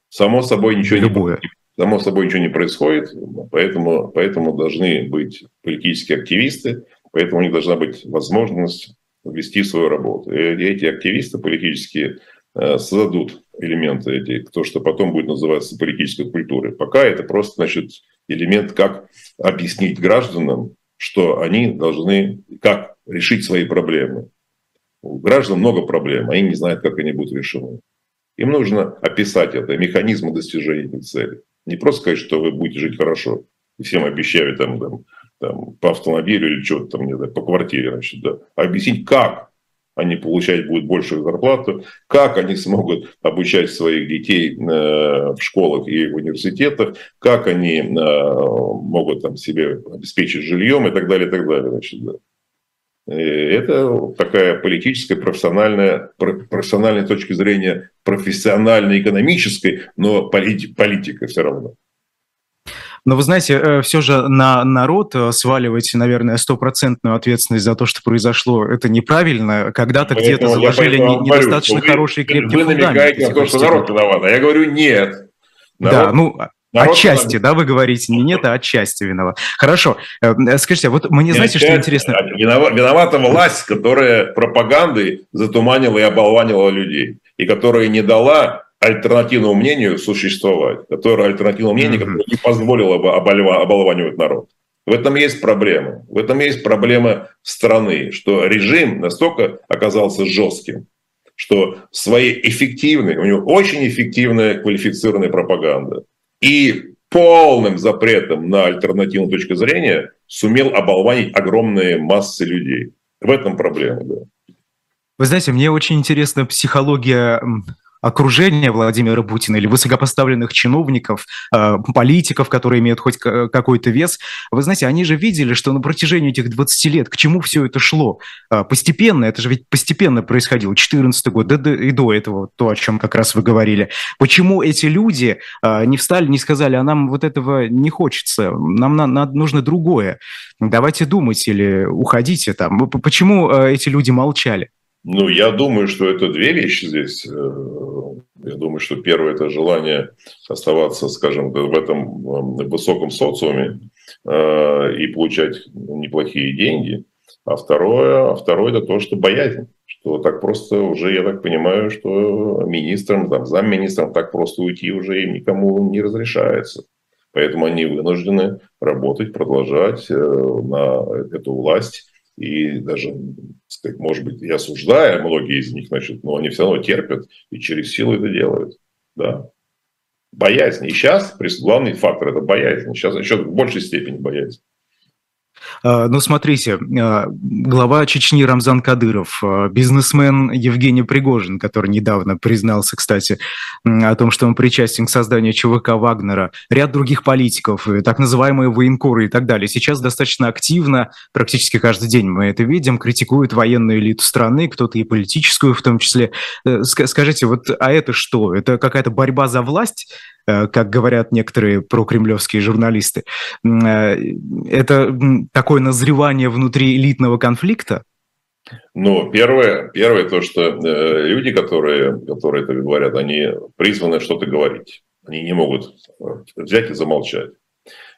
Само собой ничего любое. не Само собой ничего не происходит, поэтому, поэтому должны быть политические активисты, поэтому у них должна быть возможность вести свою работу. И эти активисты политические э, создадут элементы эти, то, что потом будет называться политической культурой. Пока это просто значит, элемент, как объяснить гражданам, что они должны, как решить свои проблемы. У граждан много проблем, они не знают, как они будут решены. Им нужно описать это, механизмы достижения этих целей. Не просто сказать, что вы будете жить хорошо, и всем обещали там, там, там, по автомобилю или что-то там, не знаю, по квартире, значит, да. А объяснить, как они получать будут большую зарплату, как они смогут обучать своих детей э, в школах и в университетах, как они э, могут там, себе обеспечить жильем и так далее, и так далее. Значит, да. Это такая политическая, профессиональная, профессиональной точки зрения, профессионально-экономической, но политика все равно. Но вы знаете, э, все же на народ э, сваливать, наверное, стопроцентную ответственность за то, что произошло, это неправильно. Когда-то где-то заложили недостаточно говорю, хороший крепкий Вы намекаете на то, что народ виноват, а я говорю нет. Народ, да, ну, Народ отчасти, да, вы говорите, не нет, а отчасти виноват. Хорошо. Э, скажите, а вот мне, не знаете, отчасти, что интересно? Виновата, виновата власть, которая пропагандой затуманила и оболванила людей, и которая не дала альтернативному мнению существовать, которое альтернативное мнение, mm-hmm. которое не позволило бы обольва, оболванивать народ. В этом есть проблема. В этом есть проблема страны, что режим настолько оказался жестким, что своей эффективной, у него очень эффективная квалифицированная пропаганда и полным запретом на альтернативную точку зрения сумел оболванить огромные массы людей. В этом проблема, да. Вы знаете, мне очень интересна психология окружения Владимира Путина или высокопоставленных чиновников, э, политиков, которые имеют хоть какой-то вес, вы знаете, они же видели, что на протяжении этих 20 лет к чему все это шло. Э, постепенно, это же ведь постепенно происходило, 14 год, да, да, и до этого, то, о чем как раз вы говорили. Почему эти люди э, не встали, не сказали, а нам вот этого не хочется, нам на, на, нужно другое, давайте думать или уходите там. Почему эти люди молчали? Ну, я думаю, что это две вещи здесь. Э, я думаю, что первое – это желание оставаться, скажем, в этом высоком социуме э, и получать неплохие деньги. А второе, а второе – это то, что боязнь. Что так просто уже, я так понимаю, что министрам, там, замминистрам так просто уйти уже им никому не разрешается. Поэтому они вынуждены работать, продолжать э, на эту власть и даже, сказать, может быть, я осуждаю многие из них, значит, но они все равно терпят и через силу это делают. Да. Боязнь. И сейчас главный фактор – это боязнь. Сейчас еще в большей степени боязнь. А, ну, смотрите, а, глава Чечни Рамзан Кадыров, а, бизнесмен Евгений Пригожин, который недавно признался, кстати, о том, что он причастен к созданию ЧВК Вагнера, ряд других политиков, так называемые военкоры и так далее, сейчас достаточно активно, практически каждый день мы это видим, критикуют военную элиту страны, кто-то и политическую в том числе. Э, скажите, вот, а это что? Это какая-то борьба за власть? Э, как говорят некоторые прокремлевские журналисты. Э, это такое назревание внутри элитного конфликта? Ну, первое, первое то, что э, люди, которые, которые это говорят, они призваны что-то говорить. Они не могут взять и замолчать.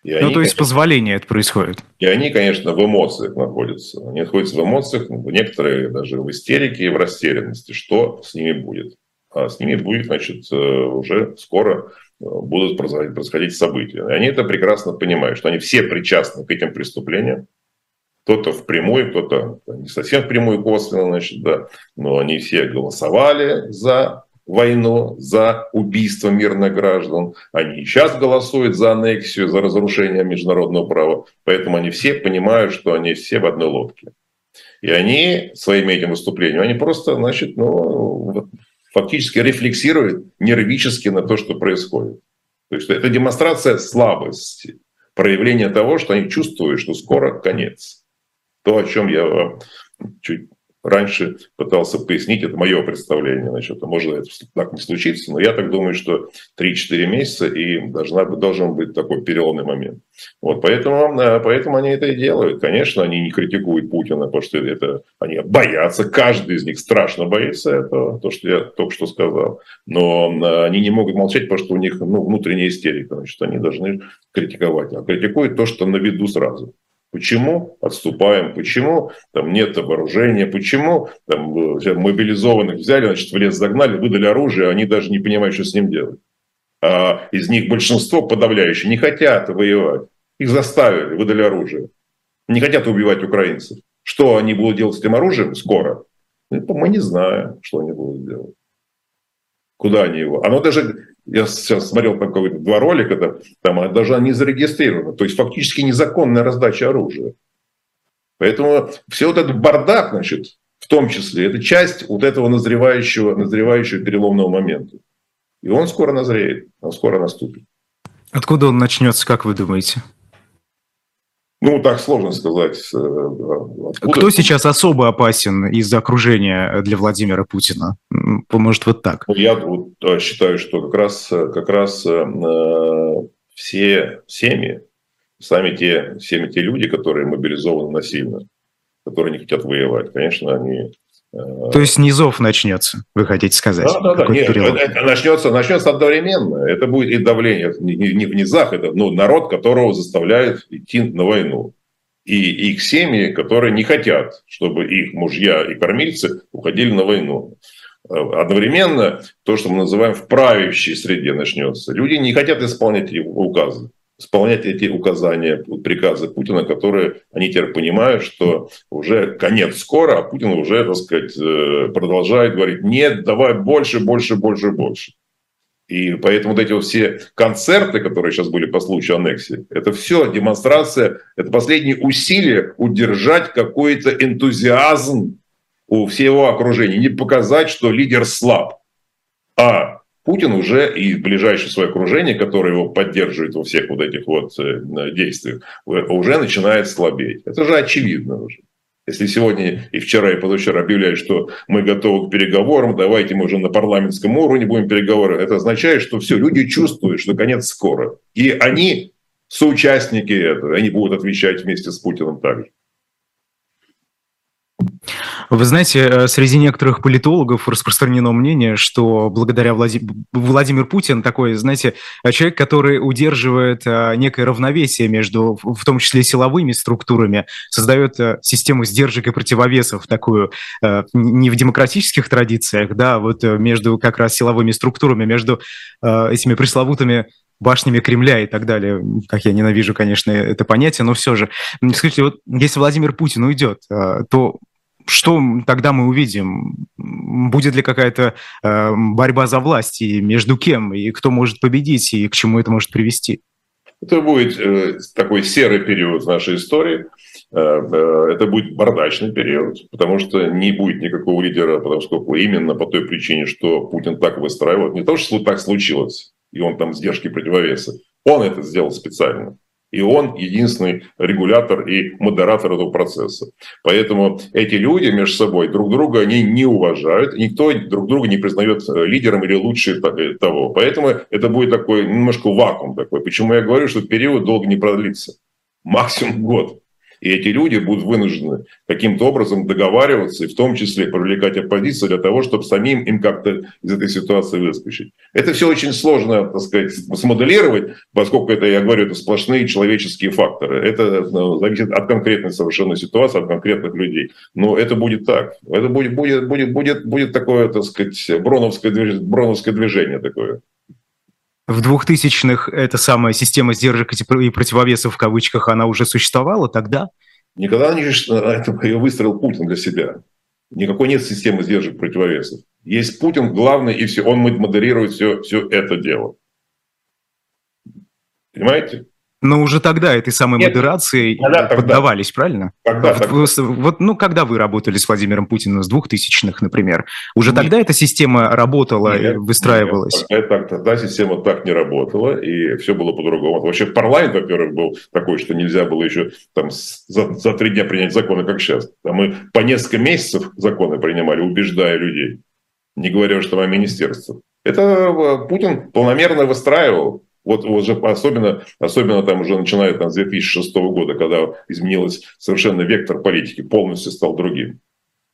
И ну, они, то есть конечно, позволение это происходит. И они, конечно, в эмоциях находятся. Они находятся в эмоциях, некоторые даже в истерике и в растерянности. Что с ними будет? А с ними будет, значит, уже скоро будут происходить события. И они это прекрасно понимают, что они все причастны к этим преступлениям. Кто-то впрямую, кто-то не совсем впрямую косвенно, значит, да, но они все голосовали за войну, за убийство мирных граждан. Они сейчас голосуют за аннексию, за разрушение международного права. Поэтому они все понимают, что они все в одной лодке. И они своими этим выступлением, они просто, значит, ну, фактически рефлексирует нервически на то, что происходит. То есть это демонстрация слабости, проявление того, что они чувствуют, что скоро конец. То, о чем я чуть раньше пытался пояснить, это мое представление. Значит, может это так не случится, но я так думаю, что 3-4 месяца и должна, должен быть такой переломный момент. Вот, поэтому, э, поэтому они это и делают. Конечно, они не критикуют Путина, потому что это, они боятся, каждый из них страшно боится этого, то, что я только что сказал. Но э, они не могут молчать, потому что у них ну, внутренняя истерика. Значит, они должны критиковать. А критикуют то, что на виду сразу. Почему отступаем? Почему там нет вооружения? Почему там, э, мобилизованных взяли, значит, в лес загнали, выдали оружие, они даже не понимают, что с ним делать? А из них большинство подавляющее не хотят воевать. Их заставили, выдали оружие. Не хотят убивать украинцев. Что они будут делать с этим оружием скоро? Ну, мы не знаем, что они будут делать. Куда они его? Оно даже я сейчас смотрел там какой-то два ролика, там, там даже они зарегистрированы. То есть фактически незаконная раздача оружия. Поэтому все вот этот бардак, значит, в том числе, это часть вот этого назревающего, назревающего переломного момента. И он скоро назреет, он скоро наступит. Откуда он начнется, как вы думаете? Ну, так сложно сказать. Э, откуда. Кто сейчас особо опасен из окружения для Владимира Путина? Может, вот так? Ну, я вот э, считаю, что как раз, как раз э, все семьи, сами те, всеми те люди, которые мобилизованы насильно, которые не хотят воевать, конечно, они То есть низов начнется, вы хотите сказать? Да, да, да. Нет, это начнется, начнется одновременно. Это будет и давление не, не в низах, это ну, народ, которого заставляют идти на войну. И их семьи, которые не хотят, чтобы их мужья и кормильцы уходили на войну. Одновременно то, что мы называем в правящей среде начнется. Люди не хотят исполнять указы исполнять эти указания, приказы Путина, которые они теперь понимают, что уже конец скоро, а Путин уже, так сказать, э, продолжает говорить, нет, давай больше, больше, больше, больше. И поэтому вот эти вот все концерты, которые сейчас были по случаю аннексии, это все демонстрация, это последние усилия удержать какой-то энтузиазм у всего окружения, не показать, что лидер слаб, а Путин уже и ближайшее свое окружение, которое его поддерживает во всех вот этих вот э, действиях, уже начинает слабеть. Это же очевидно уже. Если сегодня и вчера, и позавчера объявляют, что мы готовы к переговорам, давайте мы уже на парламентском уровне будем переговоры, это означает, что все, люди чувствуют, что конец скоро. И они соучастники этого, они будут отвечать вместе с Путиным также. Вы знаете, э, среди некоторых политологов распространено мнение, что благодаря Влади... Владимир Путин такой, знаете, человек, который удерживает э, некое равновесие между, в том числе, силовыми структурами, создает э, систему сдержек и противовесов, такую не в демократических традициях, да, вот между как раз силовыми структурами, между этими пресловутыми башнями Кремля и так далее. Как я ненавижу, конечно, это понятие, но все же. Скажите, вот если Владимир Путин уйдет, то что тогда мы увидим? Будет ли какая-то э, борьба за власть и между кем, и кто может победить, и к чему это может привести? Это будет э, такой серый период нашей истории. Э, э, это будет бардачный период, потому что не будет никакого лидера, потому что именно по той причине, что Путин так выстраивает. Не то, что так случилось, и он там сдержки противовеса. Он это сделал специально. И он единственный регулятор и модератор этого процесса. Поэтому эти люди между собой друг друга они не уважают, никто друг друга не признает э, лидером или лучше э, того. Поэтому это будет такой немножко вакуум такой. Почему я говорю, что период долго не продлится? Максимум год. И эти люди будут вынуждены каким-то образом договариваться, и в том числе привлекать оппозицию для того, чтобы самим им как-то из этой ситуации выскочить. Это все очень сложно, так сказать, смоделировать, поскольку это, я говорю, это сплошные человеческие факторы. Это ну, зависит от конкретной совершенно ситуации, от конкретных людей. Но это будет так. Это будет, будет, будет, будет, будет такое, так сказать, броновское движение, броновское движение такое. В 2000-х эта самая система сдержек и противовесов в кавычках, она уже существовала тогда? Никогда не ее выстроил Путин для себя. Никакой нет системы сдержек противовесов. Есть Путин главный, и все, он модерирует все, все это дело. Понимаете? Но уже тогда этой самой Нет, модерации тогда, поддавались, тогда. правильно? Когда, вот, тогда. вот, ну, когда вы работали с Владимиром Путиным, с 2000-х, например, уже нет. тогда эта система работала нет, и выстраивалась? Нет, тогда, тогда система так не работала, и все было по-другому. Вообще парламент, во-первых, был такой, что нельзя было еще там, за, за три дня принять законы, как сейчас. Там мы по несколько месяцев законы принимали, убеждая людей, не говоря уж там о министерствах. Это э, Путин полномерно выстраивал вот уже особенно, особенно там уже начиная там, с 2006 года, когда изменилось совершенно вектор политики, полностью стал другим.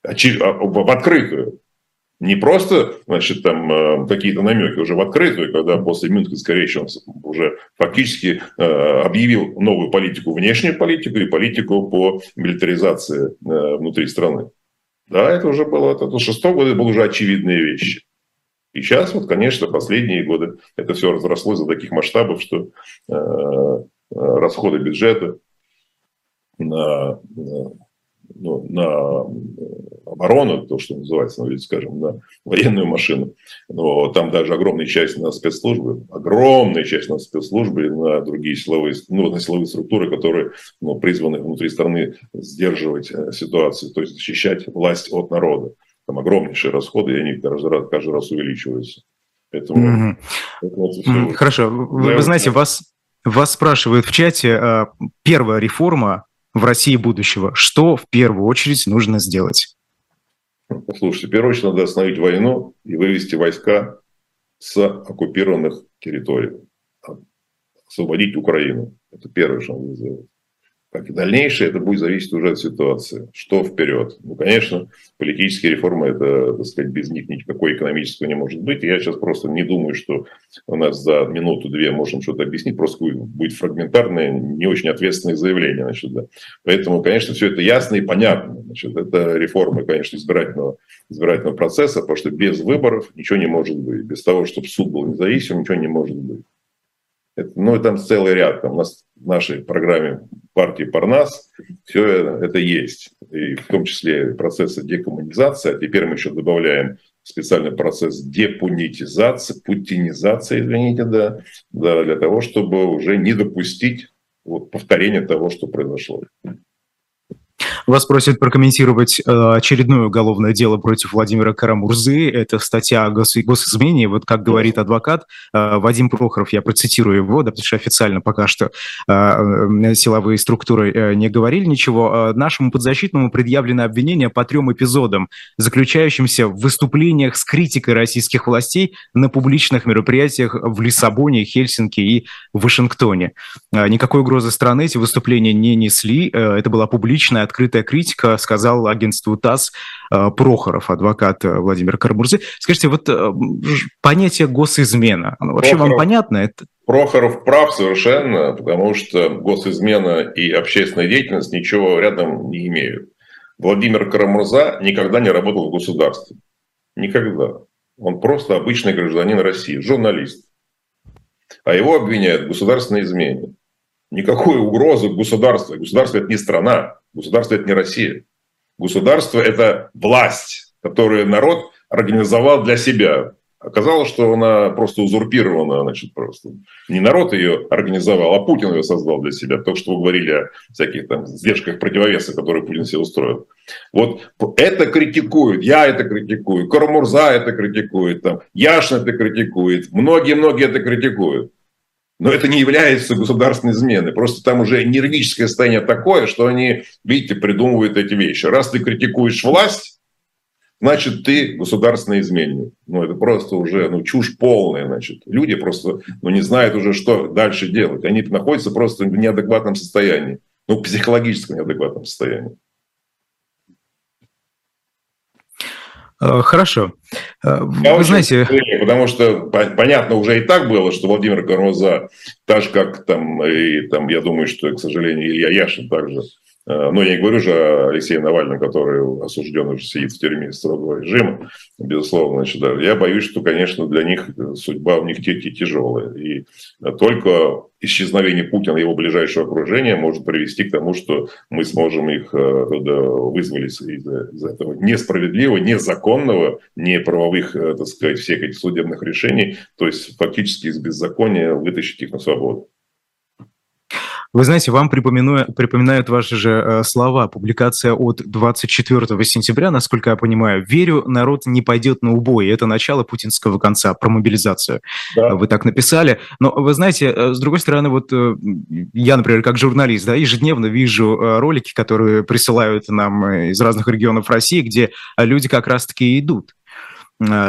А в открытую. Не просто, значит, там э, какие-то намеки, уже в открытую, когда после Мюнхенской речи он уже фактически э, объявил новую политику, внешнюю политику и политику по милитаризации э, внутри страны. Да, это уже было, это шестого года это были уже очевидные вещи. И сейчас, вот, конечно, последние годы это все разрослось до таких масштабов, что э, э расходы бюджета на, на, ну, на оборону, то, что называется, ну, скажем, на военную машину, но там даже огромная часть на спецслужбы, огромная часть на спецслужбы, на другие силовые, ну, на силовые структуры, которые ну, призваны внутри страны сдерживать э, ситуацию, то есть защищать власть от народа там огромнейшие расходы, и они каждый раз, каждый раз увеличиваются. Поэтому, mm-hmm. mm-hmm. Хорошо. Вы, вы знаете, вас, вас спрашивают в чате, а, первая реформа в России будущего. Что в первую очередь нужно сделать? Послушайте, в первую очередь надо остановить войну и вывести войска с оккупированных территорий. Освободить Украину. Это первое, что надо сделать. Как и дальнейшее, это будет зависеть уже от ситуации. Что вперед? Ну, конечно, политические реформы, это, так сказать, без них никакой экономического не может быть. я сейчас просто не думаю, что у нас за минуту-две можем что-то объяснить, просто будет фрагментарное, не очень ответственное заявление. Значит, да. Поэтому, конечно, все это ясно и понятно. Значит, это реформы, конечно, избирательного, избирательного процесса, потому что без выборов ничего не может быть. Без того, чтобы суд был независим, ничего не может быть. Ну, и там целый ряд. Там у нас в нашей программе партии Парнас все это есть. И в том числе процессы декоммунизации. А теперь мы еще добавляем специальный процесс депутинизации, путинизации, извините, да, да, для того, чтобы уже не допустить вот, повторения того, что произошло. Вас просят прокомментировать э, очередное уголовное дело против Владимира Карамурзы. Это статья о гос госизмене. Вот как говорит адвокат э, Вадим Прохоров, я процитирую его, да, потому что официально пока что э, силовые структуры не говорили ничего. Нашему подзащитному предъявлено обвинение по трем эпизодам, заключающимся в выступлениях с критикой российских властей на публичных мероприятиях в Лиссабоне, Хельсинки и Вашингтоне. Никакой угрозы страны эти выступления не несли. Это была публичная, открытая открытая критика, сказал агентству ТАСС э, Прохоров, адвокат э, Владимира Карбурзы. Скажите, вот э, понятие госизмена, оно вообще Прохоров, вам понятно? Это... Прохоров прав совершенно, потому что госизмена и общественная деятельность ничего рядом не имеют. Владимир Карамурза никогда не работал в государстве. Никогда. Он просто обычный гражданин России, журналист. А его обвиняют в государственной измене. Никакой угрозы государству. Государство – это не страна. Государство – это не Россия. Государство – это власть, которую народ организовал для себя. Оказалось, что она просто узурпирована, значит, просто. Не народ ее организовал, а Путин ее создал для себя. Только что вы говорили о всяких там сдержках противовеса, которые Путин себе устроил. Вот это критикуют, я это критикую, Карамурза это критикует, там, Яшин это критикует, многие-многие это критикуют. Но это не является государственной изменой. Просто там уже нервическое состояние такое, что они, видите, придумывают эти вещи. Раз ты критикуешь власть, значит, ты государственный изменник. Ну, это просто уже ну, чушь полная, значит. Люди просто ну, не знают уже, что дальше делать. Они находятся просто в неадекватном состоянии. Ну, психологическом неадекватном состоянии. Хорошо. Э, Я Вы знаете... Потому что понятно уже и так было, что Владимир Кармаза, так же как там, и там, я думаю, что, к сожалению, Илья Яшин также Э, но я не говорю же о Алексее Навальном, который осужден уже сидит в тюрьме строгого режима, безусловно. Значит, да. Я боюсь, что, конечно, для них судьба у них тяжелая. И только исчезновение Путина и его ближайшего окружения может привести к тому, что мы сможем их э, вызволить из, из этого несправедливого, незаконного, неправовых, э, так сказать, всех этих судебных решений, то есть фактически из беззакония вытащить их на свободу. Вы знаете, вам припоминаю, припоминают ваши же э, слова. Публикация от 24 сентября, насколько я понимаю. «Верю, народ не пойдет на убой». Это начало путинского конца, про мобилизацию. Да. Вы так написали. Но вы знаете, э, с другой стороны, вот э, я, например, как журналист, да, ежедневно вижу э, ролики, которые присылают нам э, из разных регионов России, где люди как раз-таки идут Э,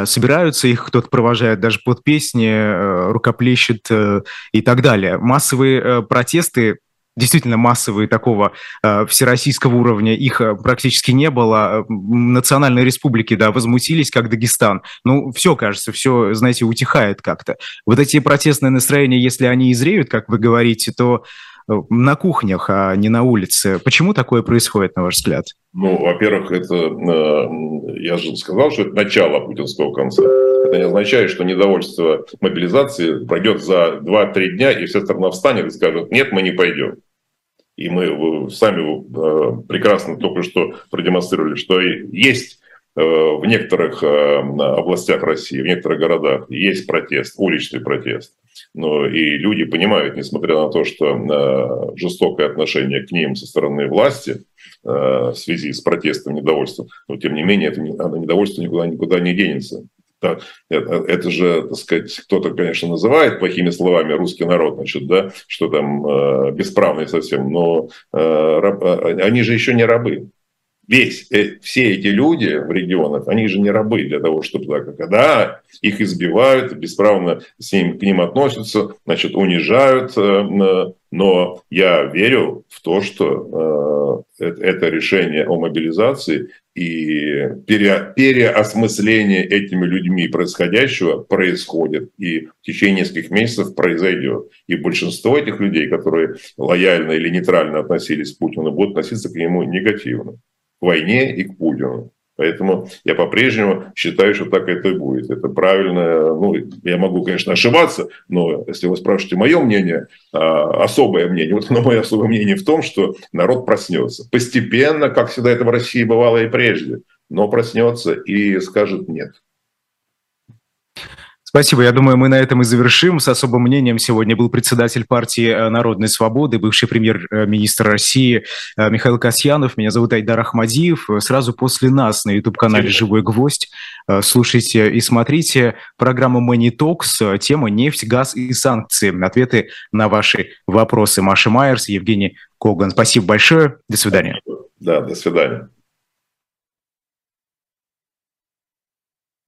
собираются, их кто-то провожает даже под песни, э, рукоплещет э, и так далее. Массовые протесты действительно массовые такого э, всероссийского уровня, их практически не было. Национальные республики, да, возмутились, как Дагестан. Ну, все, кажется, все, знаете, утихает как-то. Вот эти протестные настроения, если они изреют, как вы говорите, то на кухнях, а не на улице. Почему такое происходит, на ваш взгляд? Ну, во-первых, это, э, я же сказал, что это начало путинского конца. Это не означает, что недовольство мобилизации пройдет за 2-3 дня, и вся страна встанет и скажет, нет, мы не пойдем. И мы сами э, прекрасно только что продемонстрировали, что есть э, в некоторых областях России, в некоторых городах есть протест, уличный протест. Но и люди понимают, несмотря на то, что жестокое отношение к ним со стороны власти – Э, в связи с протестом, недовольством. Но тем не менее, это недовольство никуда, никуда не денется. Это, это же, так сказать, кто-то, конечно, называет плохими словами русский народ, значит, да, что там э, бесправный совсем, но э, раб, э, они же еще не рабы. Весь, э, все эти люди в регионах, они же не рабы для того, чтобы так, когда их избивают, бесправно с ним, к ним относятся, значит, унижают, э, но я верю в то, что э, это решение о мобилизации и пере, переосмысление этими людьми происходящего происходит и в течение нескольких месяцев произойдет. И большинство этих людей, которые лояльно или нейтрально относились к Путину, будут относиться к нему негативно к войне и к Путину. Поэтому я по-прежнему считаю, что так это и будет. Это правильно. Ну, я могу, конечно, ошибаться, но если вы спрашиваете мое мнение, а, особое мнение, вот оно мое особое мнение в том, что народ проснется. Постепенно, как всегда это в России бывало и прежде, но проснется и скажет нет. Спасибо. Я думаю, мы на этом и завершим. С особым мнением сегодня был председатель партии э, Народной свободы, бывший премьер-министр России э, Михаил Касьянов. Меня зовут Айдар Ахмадиев. Сразу после нас на YouTube-канале «Живой гвоздь» э, слушайте и смотрите программу Talks. Тема «Нефть, газ и санкции». Ответы на ваши вопросы. Маша Майерс, Евгений Коган. Спасибо большое. До свидания. Да, до свидания.